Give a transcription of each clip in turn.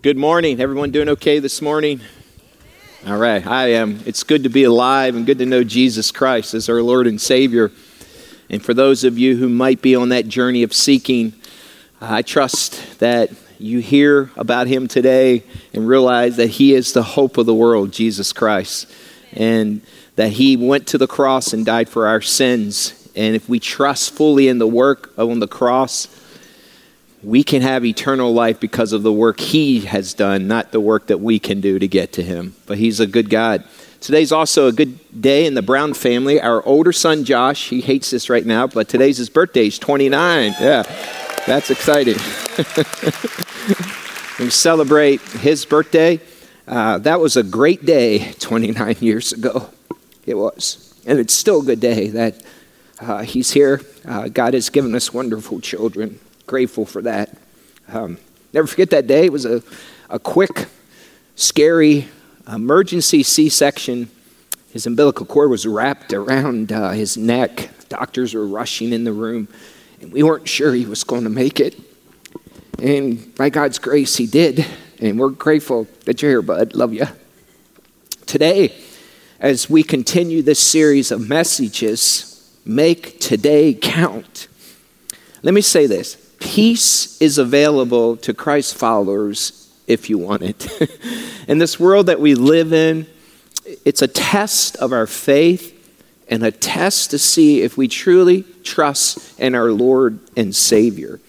Good morning. Everyone doing okay this morning? All right, I am. It's good to be alive and good to know Jesus Christ as our Lord and Savior. And for those of you who might be on that journey of seeking, uh, I trust that you hear about Him today and realize that He is the hope of the world, Jesus Christ, and that He went to the cross and died for our sins. And if we trust fully in the work on the cross, we can have eternal life because of the work He has done, not the work that we can do to get to Him. But He's a good God. Today's also a good day in the Brown family. Our older son, Josh, he hates this right now, but today's his birthday. He's 29. Yeah, that's exciting. we celebrate his birthday. Uh, that was a great day 29 years ago. It was. And it's still a good day that uh, he's here. Uh, God has given us wonderful children grateful for that. Um, never forget that day. It was a, a quick, scary emergency C section. His umbilical cord was wrapped around uh, his neck. Doctors were rushing in the room, and we weren't sure he was going to make it. And by God's grace, he did. And we're grateful that you're here, bud. Love you. Today, as we continue this series of messages, make today count. Let me say this Peace is available to Christ followers if you want it. in this world that we live in, it's a test of our faith and a test to see if we truly trust in our Lord and Savior.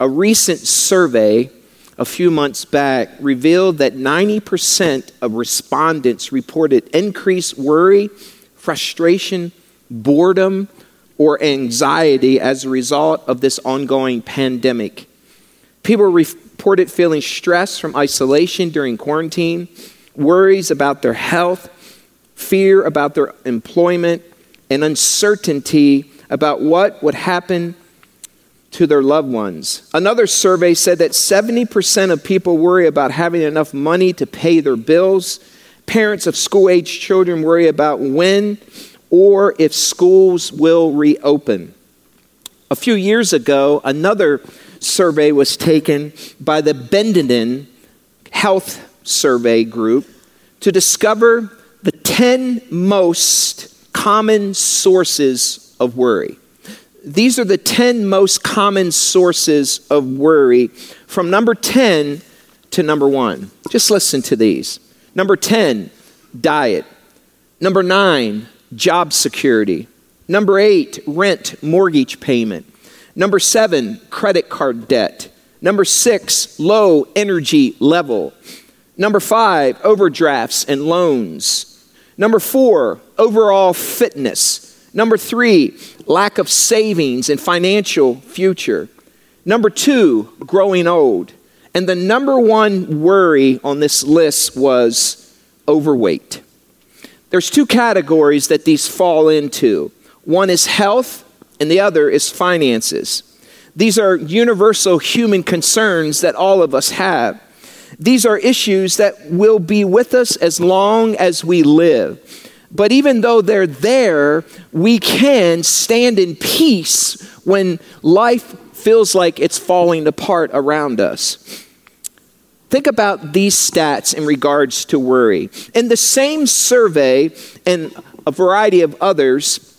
A recent survey a few months back revealed that 90% of respondents reported increased worry, frustration, boredom, or anxiety as a result of this ongoing pandemic. People reported feeling stress from isolation during quarantine, worries about their health, fear about their employment, and uncertainty about what would happen to their loved ones. Another survey said that 70% of people worry about having enough money to pay their bills. Parents of school age children worry about when or if schools will reopen. A few years ago, another survey was taken by the Benenden Health Survey Group to discover the 10 most common sources of worry. These are the 10 most common sources of worry from number 10 to number 1. Just listen to these. Number 10, diet. Number 9, job security. Number eight, rent, mortgage payment. Number seven, credit card debt. Number six, low energy level. Number five, overdrafts and loans. Number four, overall fitness. Number three, lack of savings and financial future. Number two, growing old. And the number one worry on this list was overweight. There's two categories that these fall into one is health, and the other is finances. These are universal human concerns that all of us have. These are issues that will be with us as long as we live. But even though they're there, we can stand in peace when life feels like it's falling apart around us. Think about these stats in regards to worry. In the same survey and a variety of others,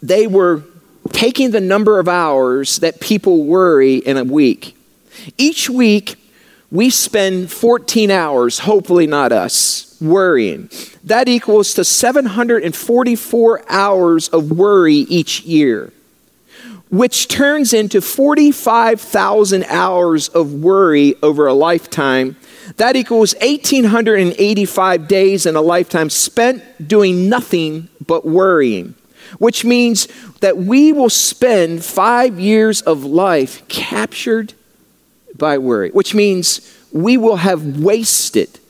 they were taking the number of hours that people worry in a week. Each week, we spend 14 hours, hopefully not us, worrying. That equals to 744 hours of worry each year which turns into 45,000 hours of worry over a lifetime. That equals 1,885 days in a lifetime spent doing nothing but worrying, which means that we will spend five years of life captured by worry, which means we will have wasted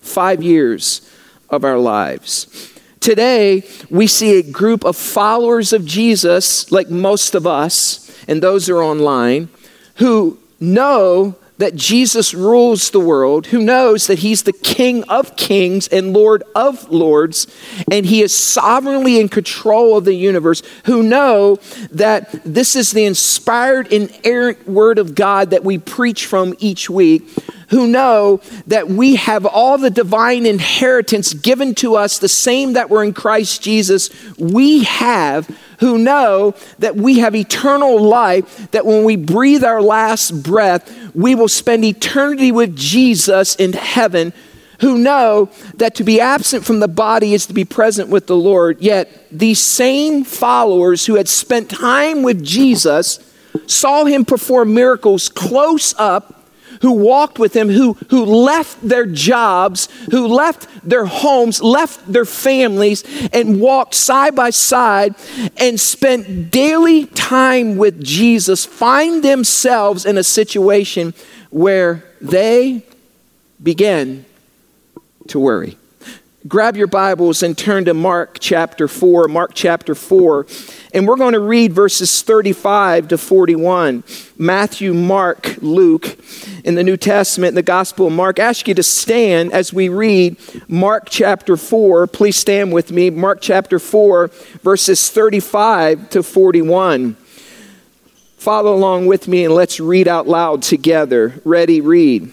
five years of our lives. Today, we see a group of followers of Jesus, like most of us, and those who are online, who know that Jesus rules the world, who knows that he's the King of kings and Lord of lords, and he is sovereignly in control of the universe, who know that this is the inspired, inerrant word of God that we preach from each week, who know that we have all the divine inheritance given to us, the same that were in Christ Jesus, we have, who know that we have eternal life, that when we breathe our last breath, we will spend eternity with Jesus in heaven, who know that to be absent from the body is to be present with the Lord. Yet these same followers who had spent time with Jesus saw him perform miracles close up who walked with him, who, who left their jobs, who left their homes, left their families, and walked side by side and spent daily time with Jesus, find themselves in a situation where they begin to worry. Grab your Bibles and turn to Mark chapter 4. Mark chapter 4. And we're going to read verses 35 to 41. Matthew, Mark, Luke in the New Testament, the Gospel of Mark. I ask you to stand as we read Mark chapter 4. Please stand with me. Mark chapter 4, verses 35 to 41. Follow along with me and let's read out loud together. Ready, read.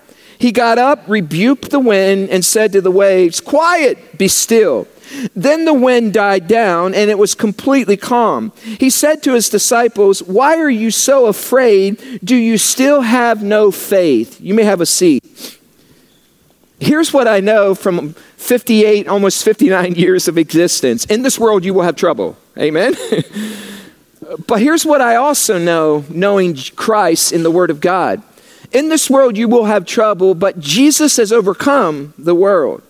He got up, rebuked the wind, and said to the waves, Quiet, be still. Then the wind died down, and it was completely calm. He said to his disciples, Why are you so afraid? Do you still have no faith? You may have a seat. Here's what I know from 58, almost 59 years of existence. In this world, you will have trouble. Amen? but here's what I also know, knowing Christ in the Word of God. In this world you will have trouble, but Jesus has overcome the world.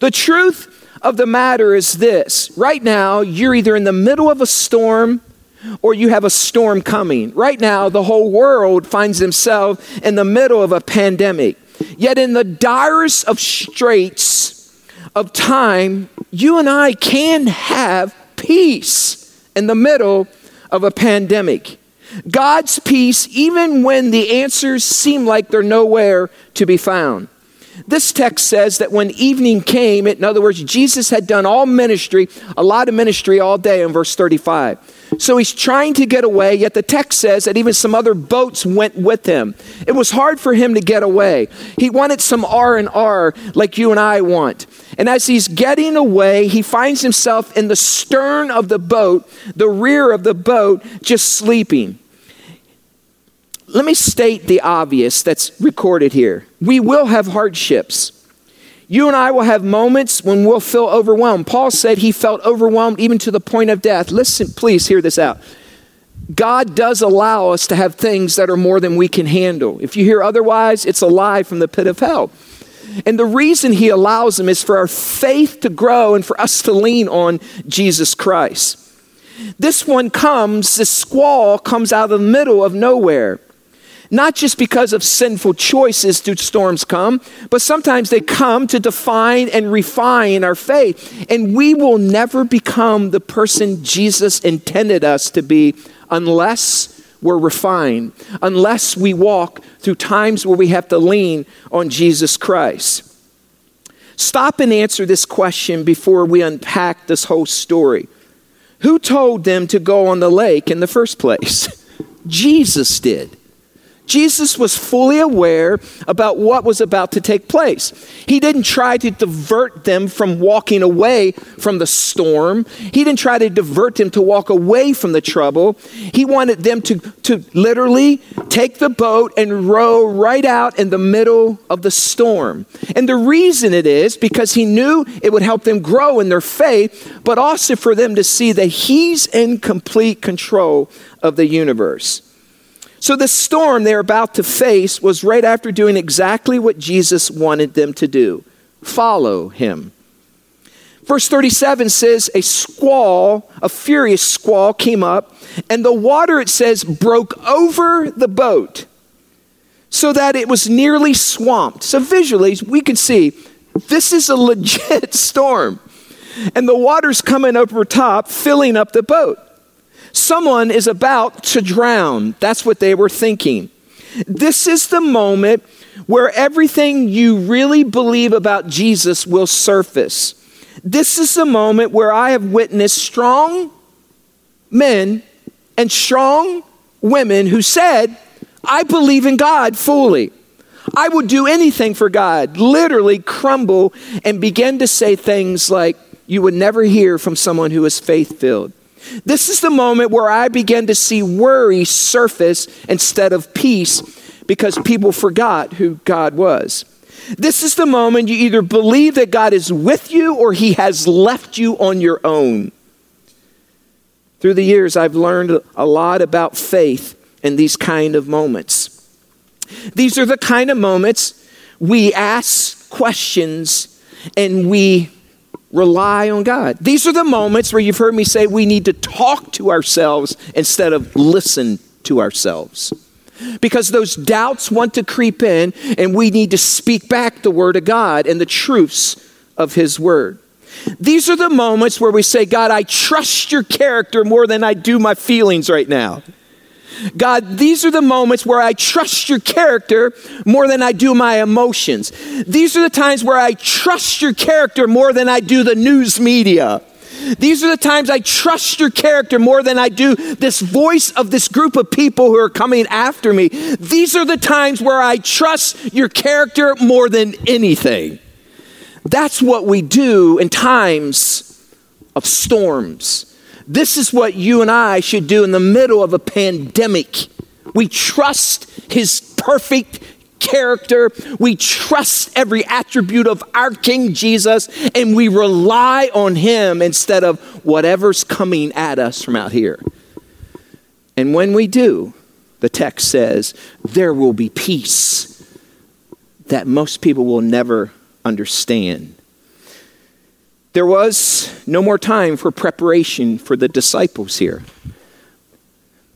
The truth of the matter is this right now, you're either in the middle of a storm or you have a storm coming. Right now, the whole world finds themselves in the middle of a pandemic. Yet, in the direst of straits of time, you and I can have peace in the middle of a pandemic. God's peace, even when the answers seem like they're nowhere to be found. This text says that when evening came, in other words, Jesus had done all ministry, a lot of ministry all day in verse 35. So he's trying to get away, yet the text says that even some other boats went with him. It was hard for him to get away. He wanted some R and R like you and I want. And as he's getting away, he finds himself in the stern of the boat, the rear of the boat, just sleeping let me state the obvious that's recorded here. We will have hardships. You and I will have moments when we'll feel overwhelmed. Paul said he felt overwhelmed even to the point of death. Listen, please hear this out. God does allow us to have things that are more than we can handle. If you hear otherwise, it's a lie from the pit of hell. And the reason he allows them is for our faith to grow and for us to lean on Jesus Christ. This one comes, this squall comes out of the middle of nowhere. Not just because of sinful choices do storms come, but sometimes they come to define and refine our faith. And we will never become the person Jesus intended us to be unless we're refined, unless we walk through times where we have to lean on Jesus Christ. Stop and answer this question before we unpack this whole story. Who told them to go on the lake in the first place? Jesus did. Jesus was fully aware about what was about to take place. He didn't try to divert them from walking away from the storm. He didn't try to divert them to walk away from the trouble. He wanted them to, to literally take the boat and row right out in the middle of the storm. And the reason it is because he knew it would help them grow in their faith, but also for them to see that he's in complete control of the universe. So, the storm they're about to face was right after doing exactly what Jesus wanted them to do follow him. Verse 37 says, A squall, a furious squall came up, and the water, it says, broke over the boat so that it was nearly swamped. So, visually, we can see This is a legit storm. And the water's coming over top, filling up the boat. Someone is about to drown. That's what they were thinking. This is the moment where everything you really believe about Jesus will surface. This is the moment where I have witnessed strong men and strong women who said, I believe in God fully. I would do anything for God, literally crumble and begin to say things like you would never hear from someone who is faith filled. This is the moment where I began to see worry surface instead of peace because people forgot who God was. This is the moment you either believe that God is with you or he has left you on your own. Through the years, I've learned a lot about faith in these kind of moments. These are the kind of moments we ask questions and we rely on God. These are the moments where you've heard me say we need to talk to ourselves instead of listen to ourselves. Because those doubts want to creep in, and we need to speak back the Word of God and the truths of His Word. These are the moments where we say, God, I trust your character more than I do my feelings right now. God, these are the moments where I trust your character more than I do my emotions. These are the times where I trust your character more than I do the news media. These are the times I trust your character more than I do this voice of this group of people who are coming after me. These are the times where I trust your character more than anything. That's what we do in times of storms this is what you and I should do in the middle of a pandemic. We trust his perfect character. We trust every attribute of our King Jesus and we rely on him instead of whatever's coming at us from out here. And when we do, the text says, there will be peace that most people will never understand. There was no more time for preparation for the disciples here.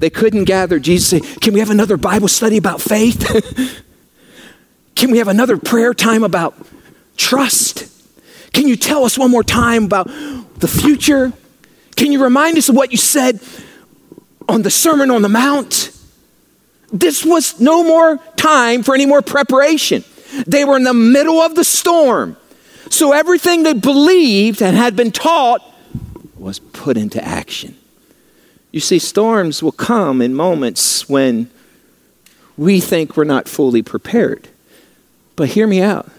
They couldn't gather. Jesus say, Can we have another Bible study about faith? Can we have another prayer time about trust? Can you tell us one more time about the future? Can you remind us of what you said on the Sermon on the Mount? This was no more time for any more preparation. They were in the middle of the storm. So everything they believed and had been taught was put into action. You see, storms will come in moments when we think we're not fully prepared. But hear me out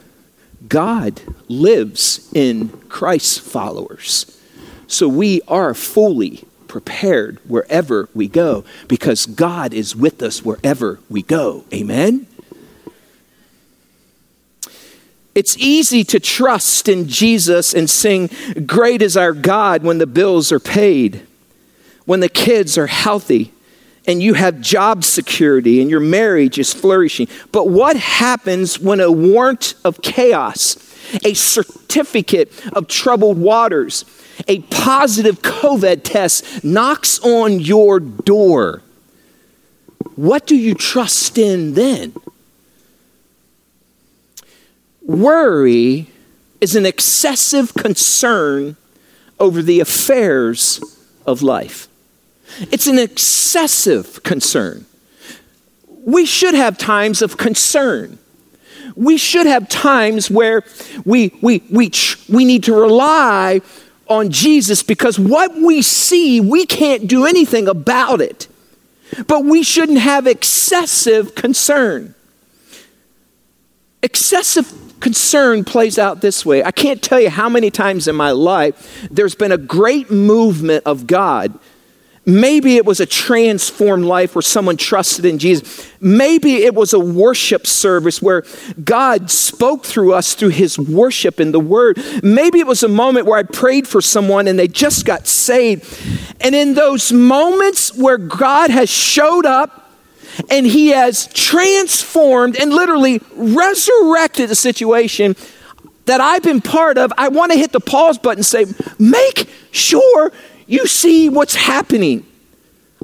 God lives in Christ's followers. So we are fully prepared wherever we go because God is with us wherever we go. Amen? It's easy to trust in Jesus and sing, Great is our God, when the bills are paid, when the kids are healthy, and you have job security and your marriage is flourishing. But what happens when a warrant of chaos, a certificate of troubled waters, a positive COVID test knocks on your door? What do you trust in then? Worry is an excessive concern over the affairs of life. It's an excessive concern. We should have times of concern. We should have times where we, we, we, we need to rely on Jesus because what we see, we can't do anything about it. But we shouldn't have excessive concern. Excessive concern plays out this way. I can't tell you how many times in my life there's been a great movement of God. Maybe it was a transformed life where someone trusted in Jesus. Maybe it was a worship service where God spoke through us through his worship in the word. Maybe it was a moment where I prayed for someone and they just got saved. And in those moments where God has showed up and he has transformed and literally resurrected a situation that I've been part of, I want to hit the pause button and say, make sure you see what's happening.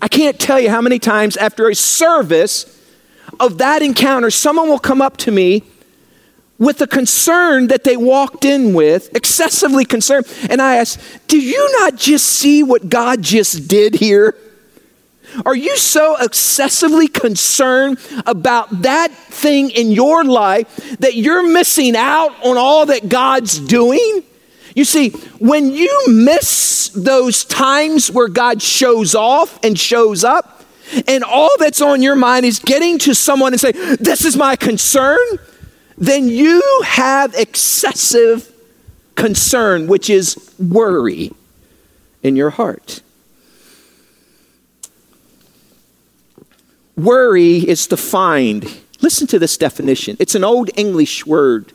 I can't tell you how many times after a service of that encounter, someone will come up to me with the concern that they walked in with, excessively concerned. And I asked, Do you not just see what God just did here? Are you so excessively concerned about that thing in your life that you're missing out on all that God's doing? You see, when you miss those times where God shows off and shows up, and all that's on your mind is getting to someone and say, This is my concern, then you have excessive concern, which is worry in your heart. Worry is defined. Listen to this definition. It's an old English word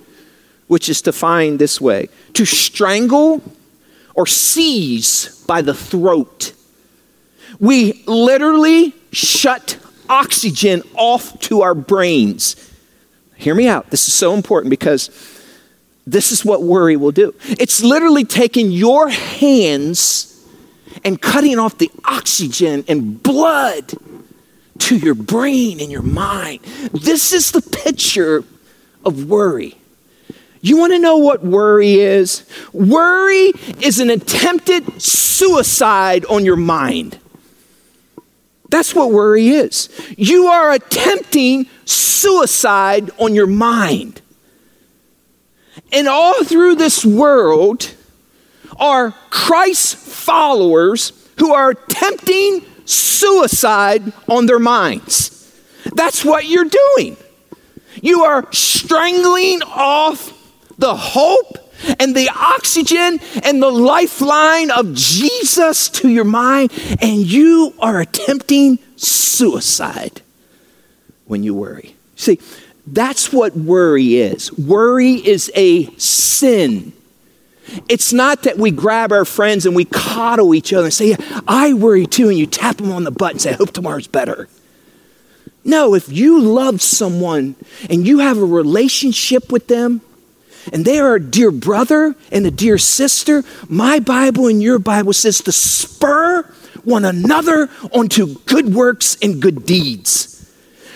which is defined this way to strangle or seize by the throat. We literally shut oxygen off to our brains Hear me out. This is so important because this is what worry will do. It's literally taking your hands and cutting off the oxygen and blood to your brain and your mind. This is the picture of worry. You want to know what worry is? Worry is an attempted suicide on your mind. That's what worry is. You are attempting suicide on your mind. And all through this world are Christ followers who are attempting suicide on their minds. That's what you're doing. You are strangling off the hope and the oxygen and the lifeline of Jesus to your mind, and you are attempting suicide when you worry. See, that's what worry is. Worry is a sin. It's not that we grab our friends and we coddle each other and say, yeah, I worry too, and you tap them on the butt and say, I hope tomorrow's better. No, if you love someone and you have a relationship with them, and they are a dear brother and a dear sister. My Bible and your Bible says to spur one another onto good works and good deeds.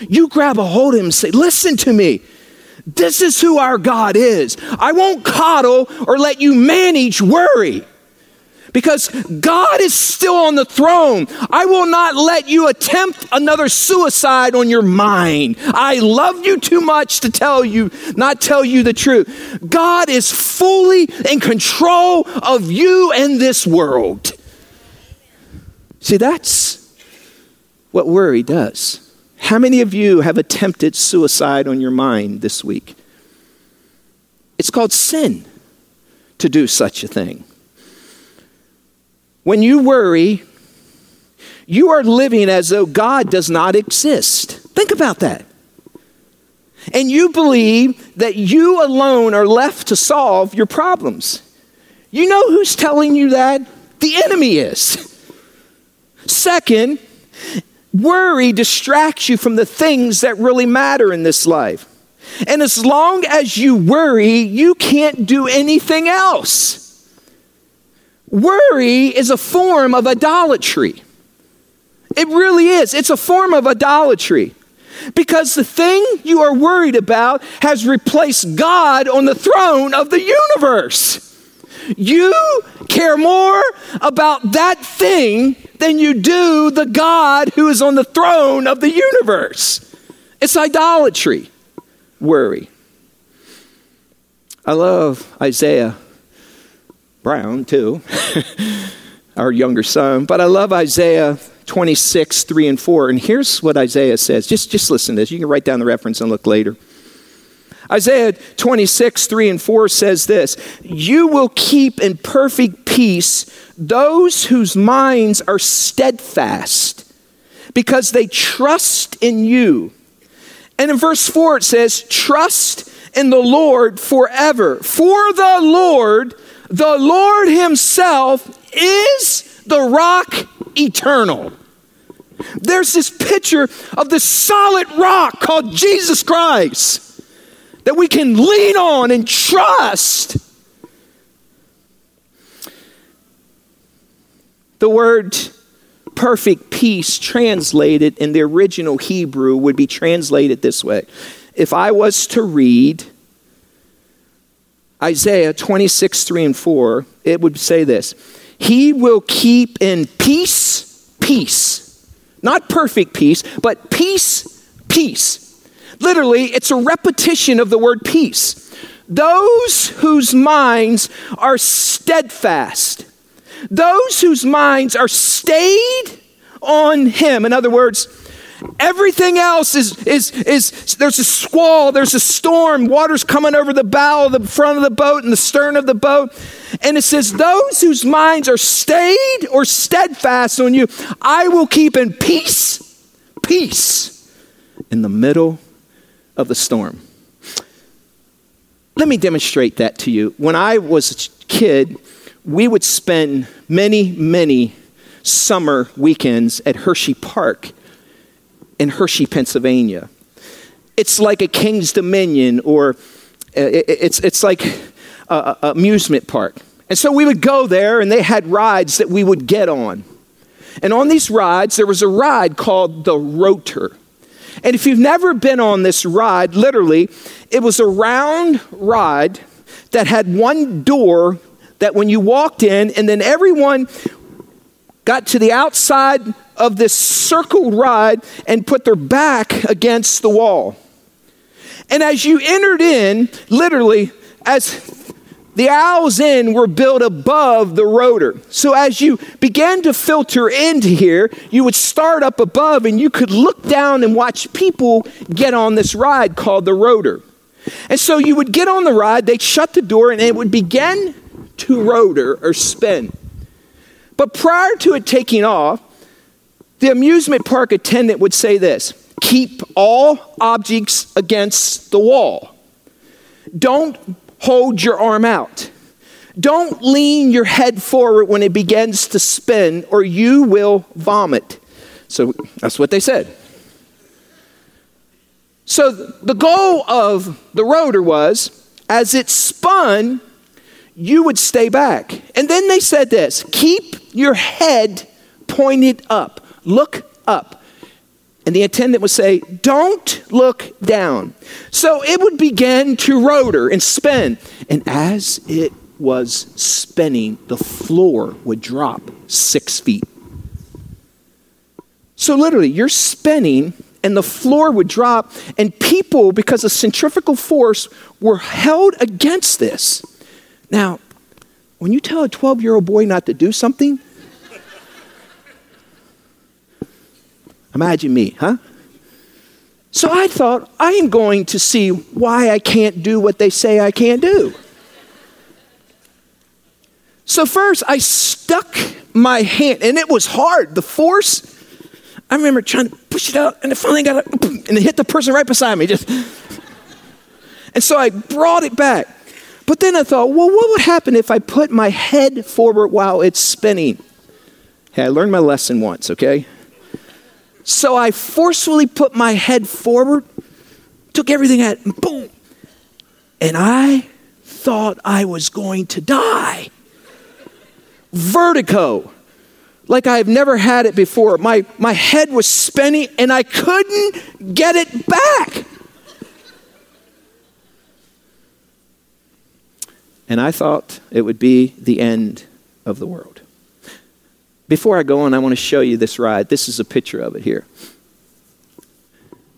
You grab a hold of him and say, Listen to me. This is who our God is. I won't coddle or let you manage worry because God is still on the throne. I will not let you attempt another suicide on your mind. I love you too much to tell you, not tell you the truth. God is fully in control of you and this world. See, that's what worry does. How many of you have attempted suicide on your mind this week? It's called sin to do such a thing. When you worry, you are living as though God does not exist. Think about that. And you believe that you alone are left to solve your problems. You know who's telling you that? The enemy is. Second, worry distracts you from the things that really matter in this life. And as long as you worry, you can't do anything else. Worry is a form of idolatry. It really is. It's a form of idolatry. Because the thing you are worried about has replaced God on the throne of the universe. You care more about that thing than you do the God who is on the throne of the universe. It's idolatry, worry. I love Isaiah Brown, too, our younger son. But I love Isaiah 26, 3 and 4. And here's what Isaiah says. Just, just listen to this. You can write down the reference and look later. Isaiah 26, 3 and 4 says this You will keep in perfect peace those whose minds are steadfast because they trust in you. And in verse 4 it says, Trust in the Lord forever. For the Lord the Lord Himself is the rock eternal. There's this picture of this solid rock called Jesus Christ that we can lean on and trust. The word perfect peace translated in the original Hebrew would be translated this way. If I was to read Isaiah 26, 3 and 4, it would say this He will keep in peace, peace. Not perfect peace, but peace, peace. Literally, it's a repetition of the word peace. Those whose minds are steadfast, those whose minds are stayed on Him. In other words, Everything else is, is, is there's a squall, there's a storm, water's coming over the bow, the front of the boat, and the stern of the boat. And it says, Those whose minds are stayed or steadfast on you, I will keep in peace, peace in the middle of the storm. Let me demonstrate that to you. When I was a kid, we would spend many, many summer weekends at Hershey Park in Hershey, Pennsylvania. It's like a King's Dominion or uh, it's, it's like an amusement park. And so we would go there and they had rides that we would get on. And on these rides, there was a ride called the Rotor. And if you've never been on this ride, literally, it was a round ride that had one door that when you walked in, and then everyone got to the outside of this circled ride and put their back against the wall. And as you entered in, literally, as the aisles in were built above the rotor. So as you began to filter into here, you would start up above and you could look down and watch people get on this ride called the rotor. And so you would get on the ride, they'd shut the door, and it would begin to rotor or spin. But prior to it taking off, the amusement park attendant would say this keep all objects against the wall. Don't hold your arm out. Don't lean your head forward when it begins to spin, or you will vomit. So that's what they said. So the goal of the rotor was as it spun, you would stay back. And then they said this keep your head pointed up. Look up. And the attendant would say, Don't look down. So it would begin to rotor and spin. And as it was spinning, the floor would drop six feet. So literally, you're spinning and the floor would drop, and people, because of centrifugal force, were held against this. Now, when you tell a 12 year old boy not to do something, Imagine me, huh? So I thought, I am going to see why I can't do what they say I can't do. So first, I stuck my hand, and it was hard. The force, I remember trying to push it out, and it finally got up, and it hit the person right beside me. Just, and so I brought it back. But then I thought, well, what would happen if I put my head forward while it's spinning? Hey, I learned my lesson once, okay? So I forcefully put my head forward, took everything at, and boom. And I thought I was going to die. Vertigo, like I've never had it before. My, my head was spinning and I couldn't get it back. And I thought it would be the end of the world. Before I go on, I want to show you this ride. This is a picture of it here.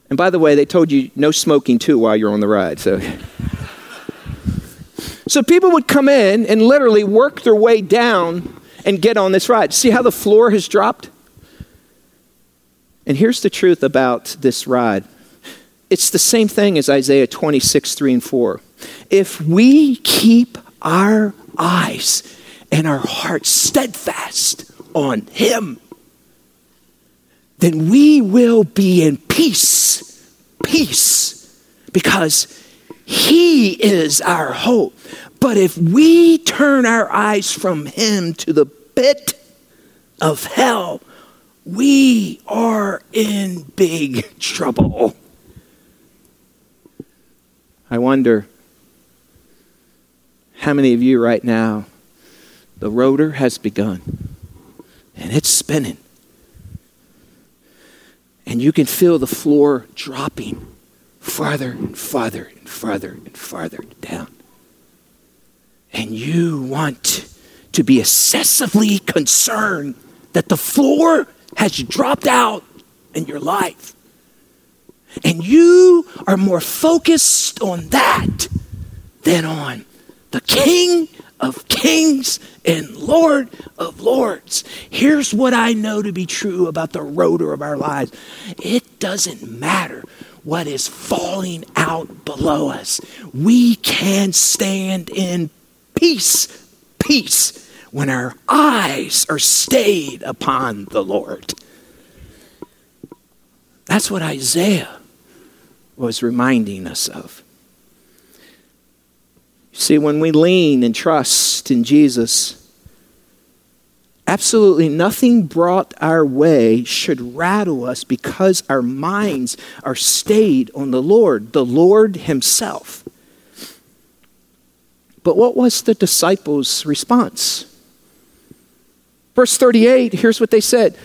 And by the way, they told you no smoking too while you're on the ride. So, so people would come in and literally work their way down and get on this ride. See how the floor has dropped? And here's the truth about this ride it's the same thing as Isaiah 26, 3 and 4. If we keep our eyes and our hearts steadfast on Him, then we will be in peace. Peace. Because He is our hope. But if we turn our eyes from Him to the pit of hell, we are in big trouble. I wonder how many of you right now, the rotor has begun and it's spinning. And you can feel the floor dropping farther and farther and farther and farther down. and you want to be excessively concerned that the floor has dropped out in your life. And you are more focused on that than on the King of Kings and Lord of Lords. Here's what I know to be true about the rotor of our lives it doesn't matter what is falling out below us, we can stand in peace, peace, when our eyes are stayed upon the Lord. That's what Isaiah was reminding us of. See, when we lean and trust in Jesus, absolutely nothing brought our way should rattle us because our minds are stayed on the Lord, the Lord Himself. But what was the disciples' response? Verse 38, here's what they said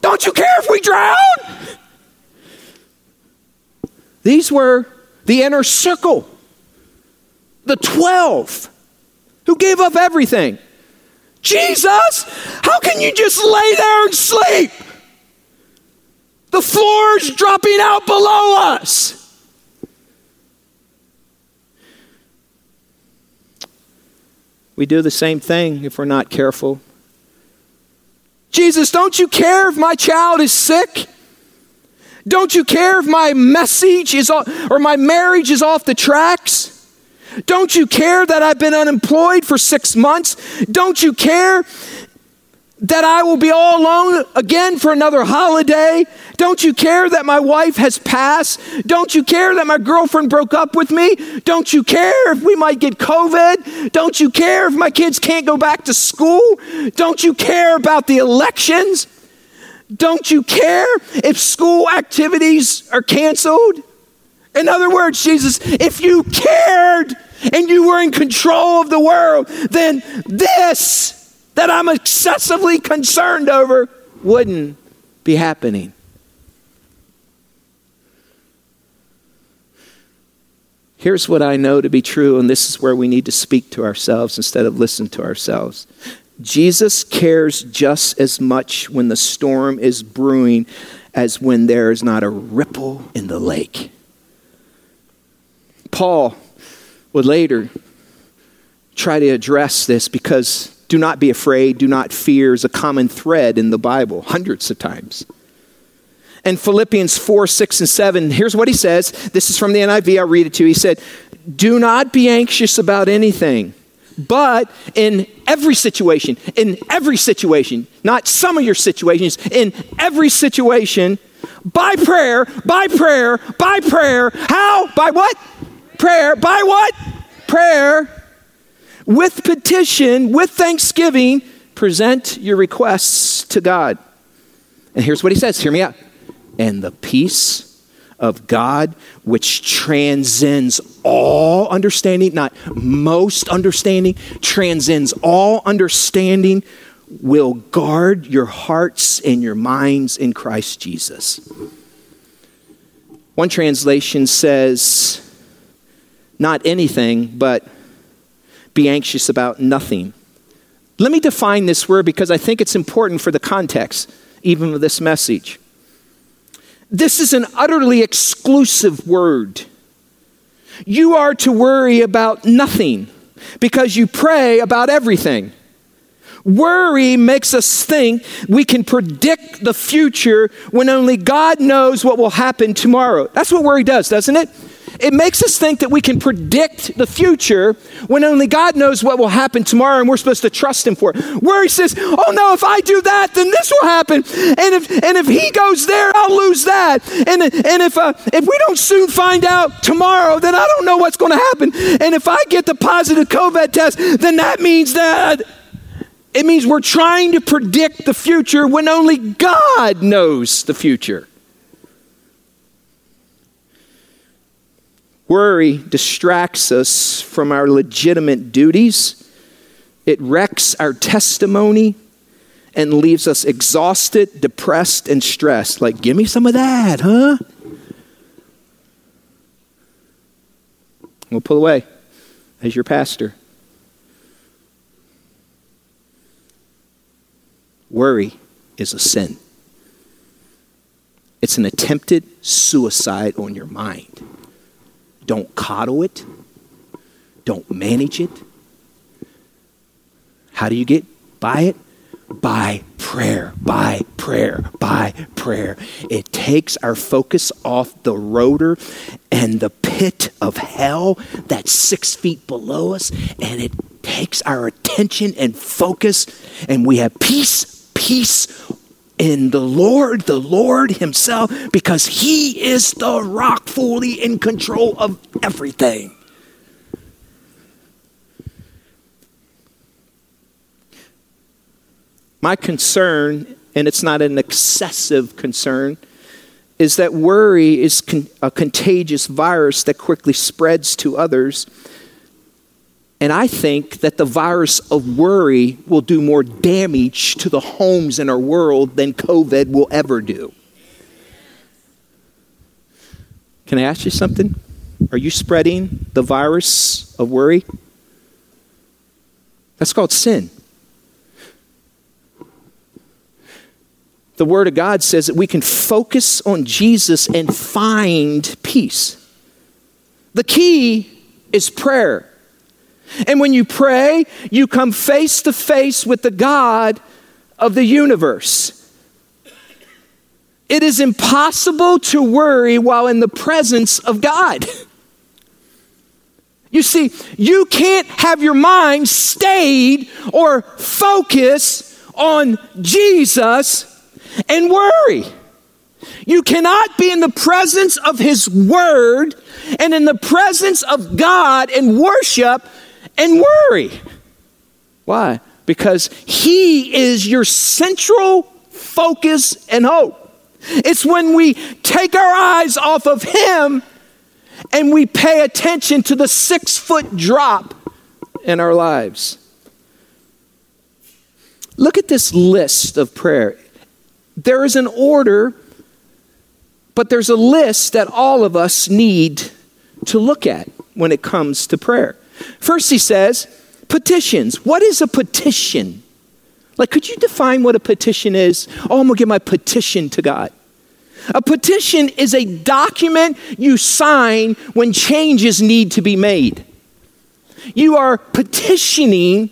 Don't you care if we drown? These were the inner circle, the 12 who gave up everything. Jesus, how can you just lay there and sleep? The floor's dropping out below us. We do the same thing if we're not careful. Jesus, don't you care if my child is sick? Don't you care if my message is off, or my marriage is off the tracks? Don't you care that I've been unemployed for six months? Don't you care that I will be all alone again for another holiday? Don't you care that my wife has passed? Don't you care that my girlfriend broke up with me? Don't you care if we might get COVID? Don't you care if my kids can't go back to school? Don't you care about the elections? Don't you care if school activities are canceled? In other words, Jesus, if you cared and you were in control of the world, then this that I'm excessively concerned over wouldn't be happening. Here's what I know to be true, and this is where we need to speak to ourselves instead of listen to ourselves. Jesus cares just as much when the storm is brewing as when there is not a ripple in the lake. Paul would later try to address this because do not be afraid, do not fear is a common thread in the Bible, hundreds of times. And Philippians 4, 6, and 7, here's what he says. This is from the NIV, I'll read it to you. He said, Do not be anxious about anything but in every situation, in every situation, not some of your situations, in every situation, by prayer, by prayer, by prayer. How? By what? Prayer. By what? Prayer. With petition, with thanksgiving, present your requests to God. And here's what he says hear me out. And the peace of God, which transcends all understanding, not most understanding, transcends all understanding, will guard your hearts and your minds in Christ Jesus. One translation says, not anything, but be anxious about nothing. Let me define this word because I think it's important for the context, even of this message. This is an utterly exclusive word. You are to worry about nothing because you pray about everything. Worry makes us think we can predict the future when only God knows what will happen tomorrow. That's what worry does, doesn't it? It makes us think that we can predict the future when only God knows what will happen tomorrow and we're supposed to trust Him for it. Where He says, oh no, if I do that, then this will happen. And if, and if He goes there, I'll lose that. And, and if, uh, if we don't soon find out tomorrow, then I don't know what's going to happen. And if I get the positive COVID test, then that means that. It means we're trying to predict the future when only God knows the future. Worry distracts us from our legitimate duties, it wrecks our testimony, and leaves us exhausted, depressed, and stressed. Like, give me some of that, huh? We'll pull away as your pastor. Worry is a sin. It's an attempted suicide on your mind. Don't coddle it. Don't manage it. How do you get by it? By prayer, by prayer, by prayer. It takes our focus off the rotor and the pit of hell that's six feet below us, and it takes our attention and focus, and we have peace, peace in the Lord, the Lord Himself, because He is the rock fully in control of everything. My concern, and it's not an excessive concern, is that worry is con- a contagious virus that quickly spreads to others. And I think that the virus of worry will do more damage to the homes in our world than COVID will ever do. Can I ask you something? Are you spreading the virus of worry? That's called sin. the Word of God says that we can focus on Jesus and find peace. The key is prayer. And when you pray, you come face to face with the God of the universe. It is impossible to worry while in the presence of God. You see, you can't have your mind stayed or focus on Jesus and worry. You cannot be in the presence of His Word and in the presence of God and worship and worry. Why? Because He is your central focus and hope. It's when we take our eyes off of Him and we pay attention to the six foot drop in our lives. Look at this list of prayer. There is an order, but there's a list that all of us need to look at when it comes to prayer. First, he says, petitions. What is a petition? Like, could you define what a petition is? Oh, I'm gonna give my petition to God. A petition is a document you sign when changes need to be made. You are petitioning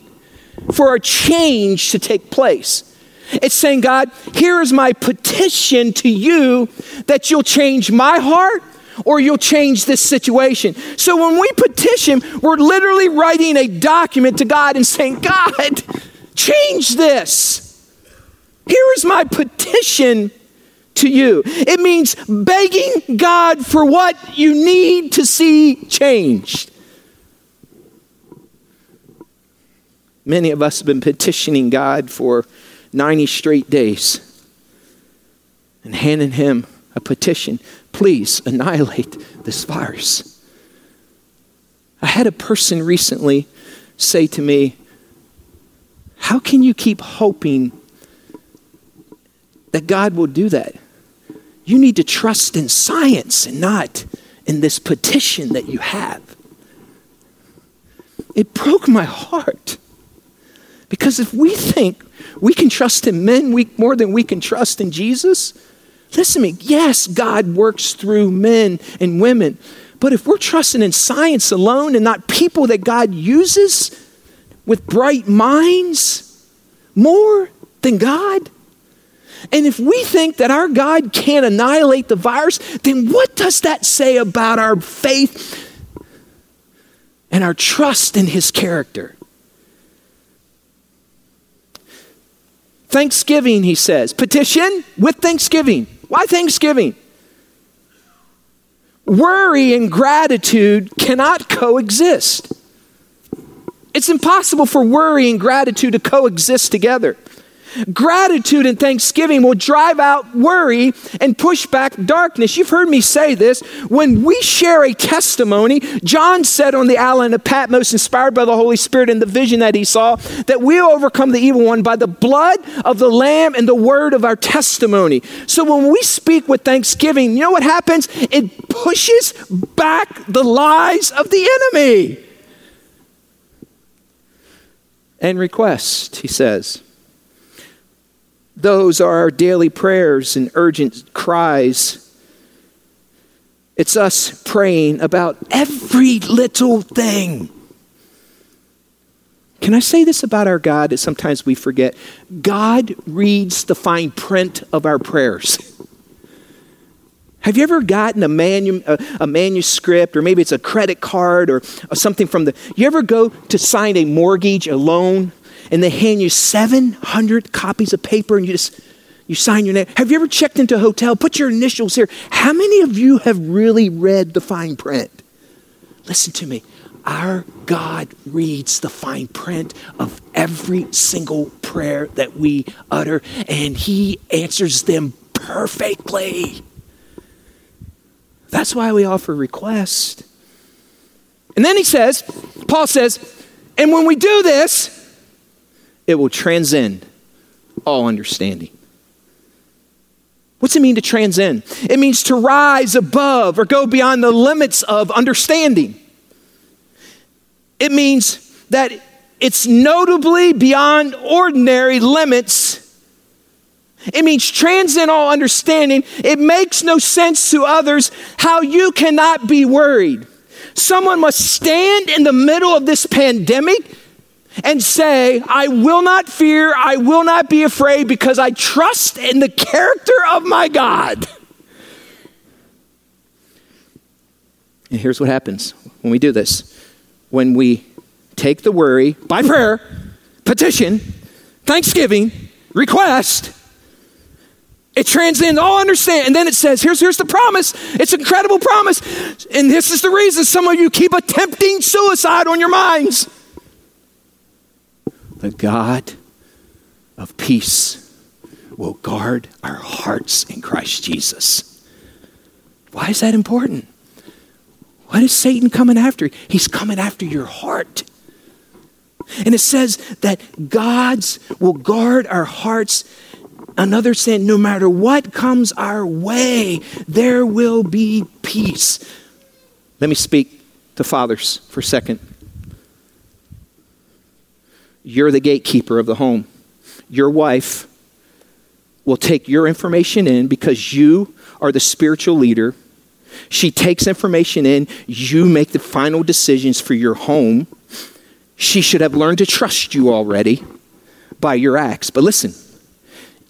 for a change to take place. It's saying, God, here is my petition to you that you'll change my heart or you'll change this situation. So when we petition, we're literally writing a document to God and saying, God, change this. Here is my petition to you. It means begging God for what you need to see changed. Many of us have been petitioning God for 90 straight days and handing him a petition please annihilate this virus. I had a person recently say to me, How can you keep hoping that God will do that? You need to trust in science and not in this petition that you have. It broke my heart. Because if we think we can trust in men more than we can trust in Jesus, listen to me. Yes, God works through men and women. But if we're trusting in science alone and not people that God uses with bright minds more than God, and if we think that our God can't annihilate the virus, then what does that say about our faith and our trust in His character? Thanksgiving, he says. Petition with thanksgiving. Why thanksgiving? Worry and gratitude cannot coexist. It's impossible for worry and gratitude to coexist together. Gratitude and thanksgiving will drive out worry and push back darkness. You've heard me say this. When we share a testimony, John said on the island of Patmos, inspired by the Holy Spirit and the vision that he saw, that we'll overcome the evil one by the blood of the Lamb and the word of our testimony. So when we speak with thanksgiving, you know what happens? It pushes back the lies of the enemy. And request, he says. Those are our daily prayers and urgent cries. It's us praying about every little thing. Can I say this about our God that sometimes we forget? God reads the fine print of our prayers. Have you ever gotten a, manu- a, a, manuscript, or maybe it's a credit card or, or something from the. You ever go to sign a mortgage, a loan, and they hand you 700 copies of paper and you just you sign your name. Have you ever checked into a hotel? Put your initials here. How many of you have really read the fine print? Listen to me. Our God reads the fine print of every single prayer that we utter, and He answers them perfectly. That's why we offer request. And then he says, Paul says, and when we do this, it will transcend all understanding. What's it mean to transcend? It means to rise above or go beyond the limits of understanding. It means that it's notably beyond ordinary limits. It means transcend all understanding. It makes no sense to others how you cannot be worried. Someone must stand in the middle of this pandemic and say, I will not fear, I will not be afraid because I trust in the character of my God. And here's what happens when we do this when we take the worry by prayer, petition, thanksgiving, request, it transcends all understanding. And then it says, here's, here's the promise. It's an incredible promise. And this is the reason some of you keep attempting suicide on your minds the God of peace will guard our hearts in Christ Jesus. Why is that important? What is Satan coming after? He's coming after your heart. And it says that God's will guard our hearts. Another saying, no matter what comes our way, there will be peace. Let me speak to fathers for a second. You're the gatekeeper of the home. Your wife will take your information in because you are the spiritual leader. She takes information in, you make the final decisions for your home. She should have learned to trust you already by your acts. But listen,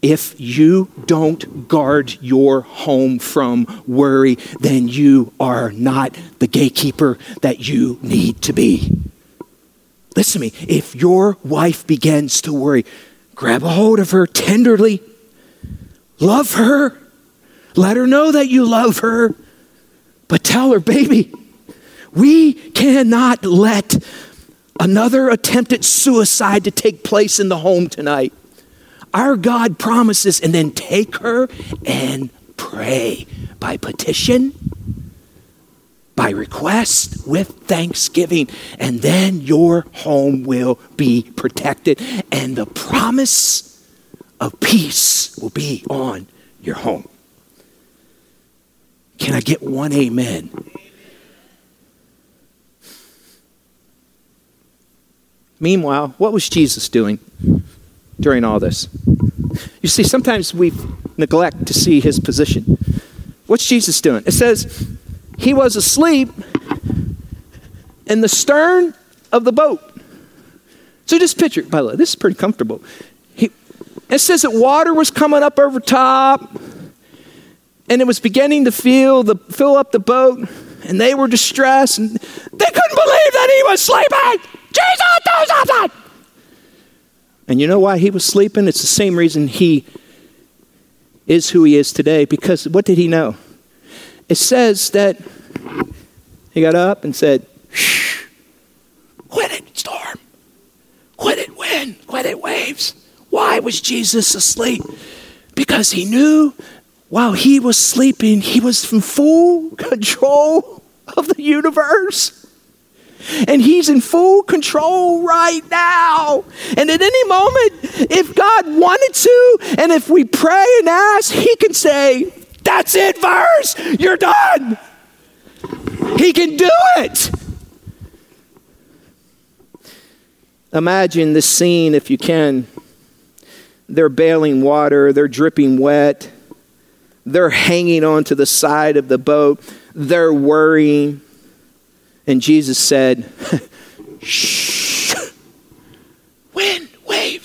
if you don't guard your home from worry, then you are not the gatekeeper that you need to be. Listen to me. If your wife begins to worry, grab a hold of her tenderly, love her, let her know that you love her, but tell her, baby, we cannot let another attempted suicide to take place in the home tonight. Our God promises, and then take her and pray by petition by request with thanksgiving, and then your home will be protected, and the promise of peace will be on your home. Can I get one amen? Meanwhile, what was Jesus doing during all this? You see, sometimes we neglect to see his position. What's Jesus doing? It says, he was asleep in the stern of the boat. So just picture, by the way, this is pretty comfortable. He, it says that water was coming up over top, and it was beginning to fill the fill up the boat, and they were distressed, and they couldn't believe that he was sleeping. Jesus, do something! And you know why he was sleeping? It's the same reason he is who he is today. Because what did he know? It says that he got up and said, Shh, quit it, storm. Quit it, wind. Quit it, waves. Why was Jesus asleep? Because he knew while he was sleeping, he was in full control of the universe. And he's in full control right now. And at any moment, if God wanted to, and if we pray and ask, he can say, that's it, verse. You're done. He can do it. Imagine this scene, if you can. they're bailing water, they're dripping wet, they're hanging onto the side of the boat, they're worrying. And Jesus said, Shh, wind, waves.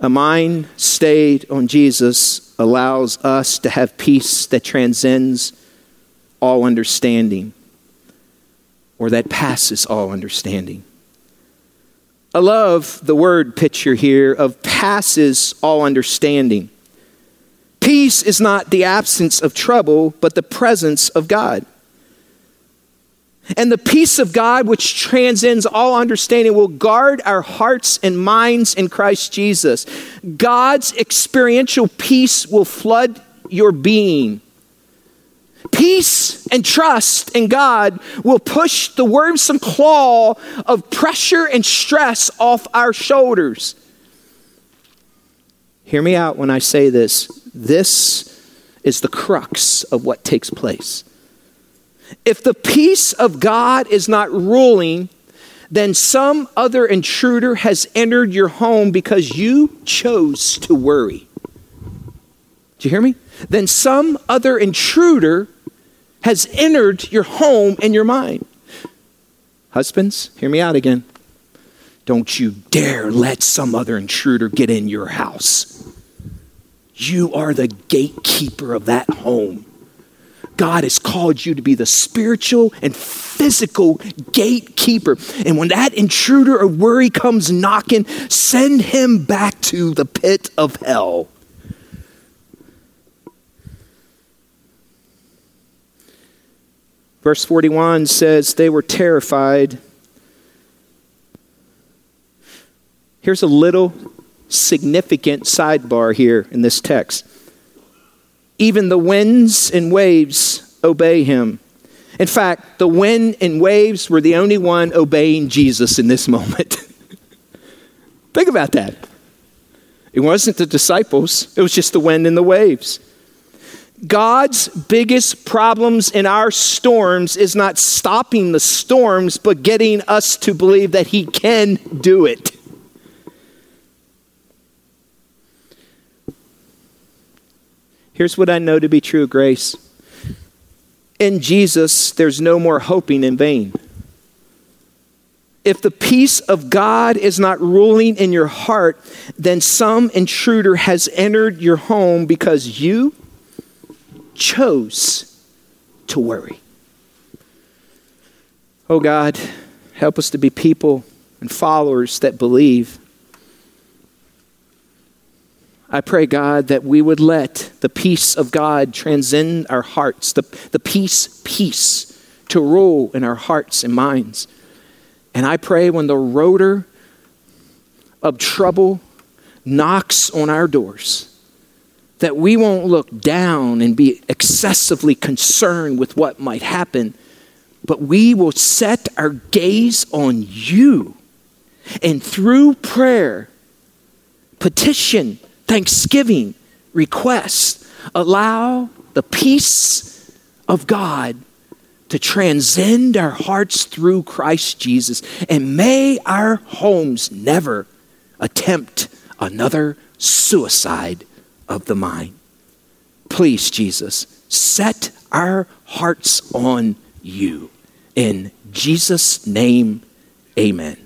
A mind stayed on Jesus allows us to have peace that transcends all understanding or that passes all understanding. I love the word picture here of passes all understanding. Peace is not the absence of trouble, but the presence of God. And the peace of God, which transcends all understanding, will guard our hearts and minds in Christ Jesus. God's experiential peace will flood your being. Peace and trust in God will push the wormsome claw of pressure and stress off our shoulders. Hear me out when I say this. This is the crux of what takes place. If the peace of God is not ruling, then some other intruder has entered your home because you chose to worry. Do you hear me? Then some other intruder has entered your home and your mind. Husbands, hear me out again. Don't you dare let some other intruder get in your house. You are the gatekeeper of that home. God has called you to be the spiritual and physical gatekeeper. And when that intruder of worry comes knocking, send him back to the pit of hell. Verse 41 says, They were terrified. Here's a little significant sidebar here in this text. Even the winds and waves obey him. In fact, the wind and waves were the only one obeying Jesus in this moment. Think about that. It wasn't the disciples, it was just the wind and the waves. God's biggest problems in our storms is not stopping the storms, but getting us to believe that He can do it. Here's what I know to be true, Grace. In Jesus, there's no more hoping in vain. If the peace of God is not ruling in your heart, then some intruder has entered your home because you chose to worry. Oh God, help us to be people and followers that believe I pray, God, that we would let the peace of God transcend our hearts, the, the peace, peace to rule in our hearts and minds. And I pray when the rotor of trouble knocks on our doors, that we won't look down and be excessively concerned with what might happen, but we will set our gaze on you. And through prayer, petition, thanksgiving, request, allow the peace of God to transcend our hearts through Christ Jesus. And may our homes never attempt another suicide of the mind. Please, Jesus, set our hearts on you. In Jesus' name, amen.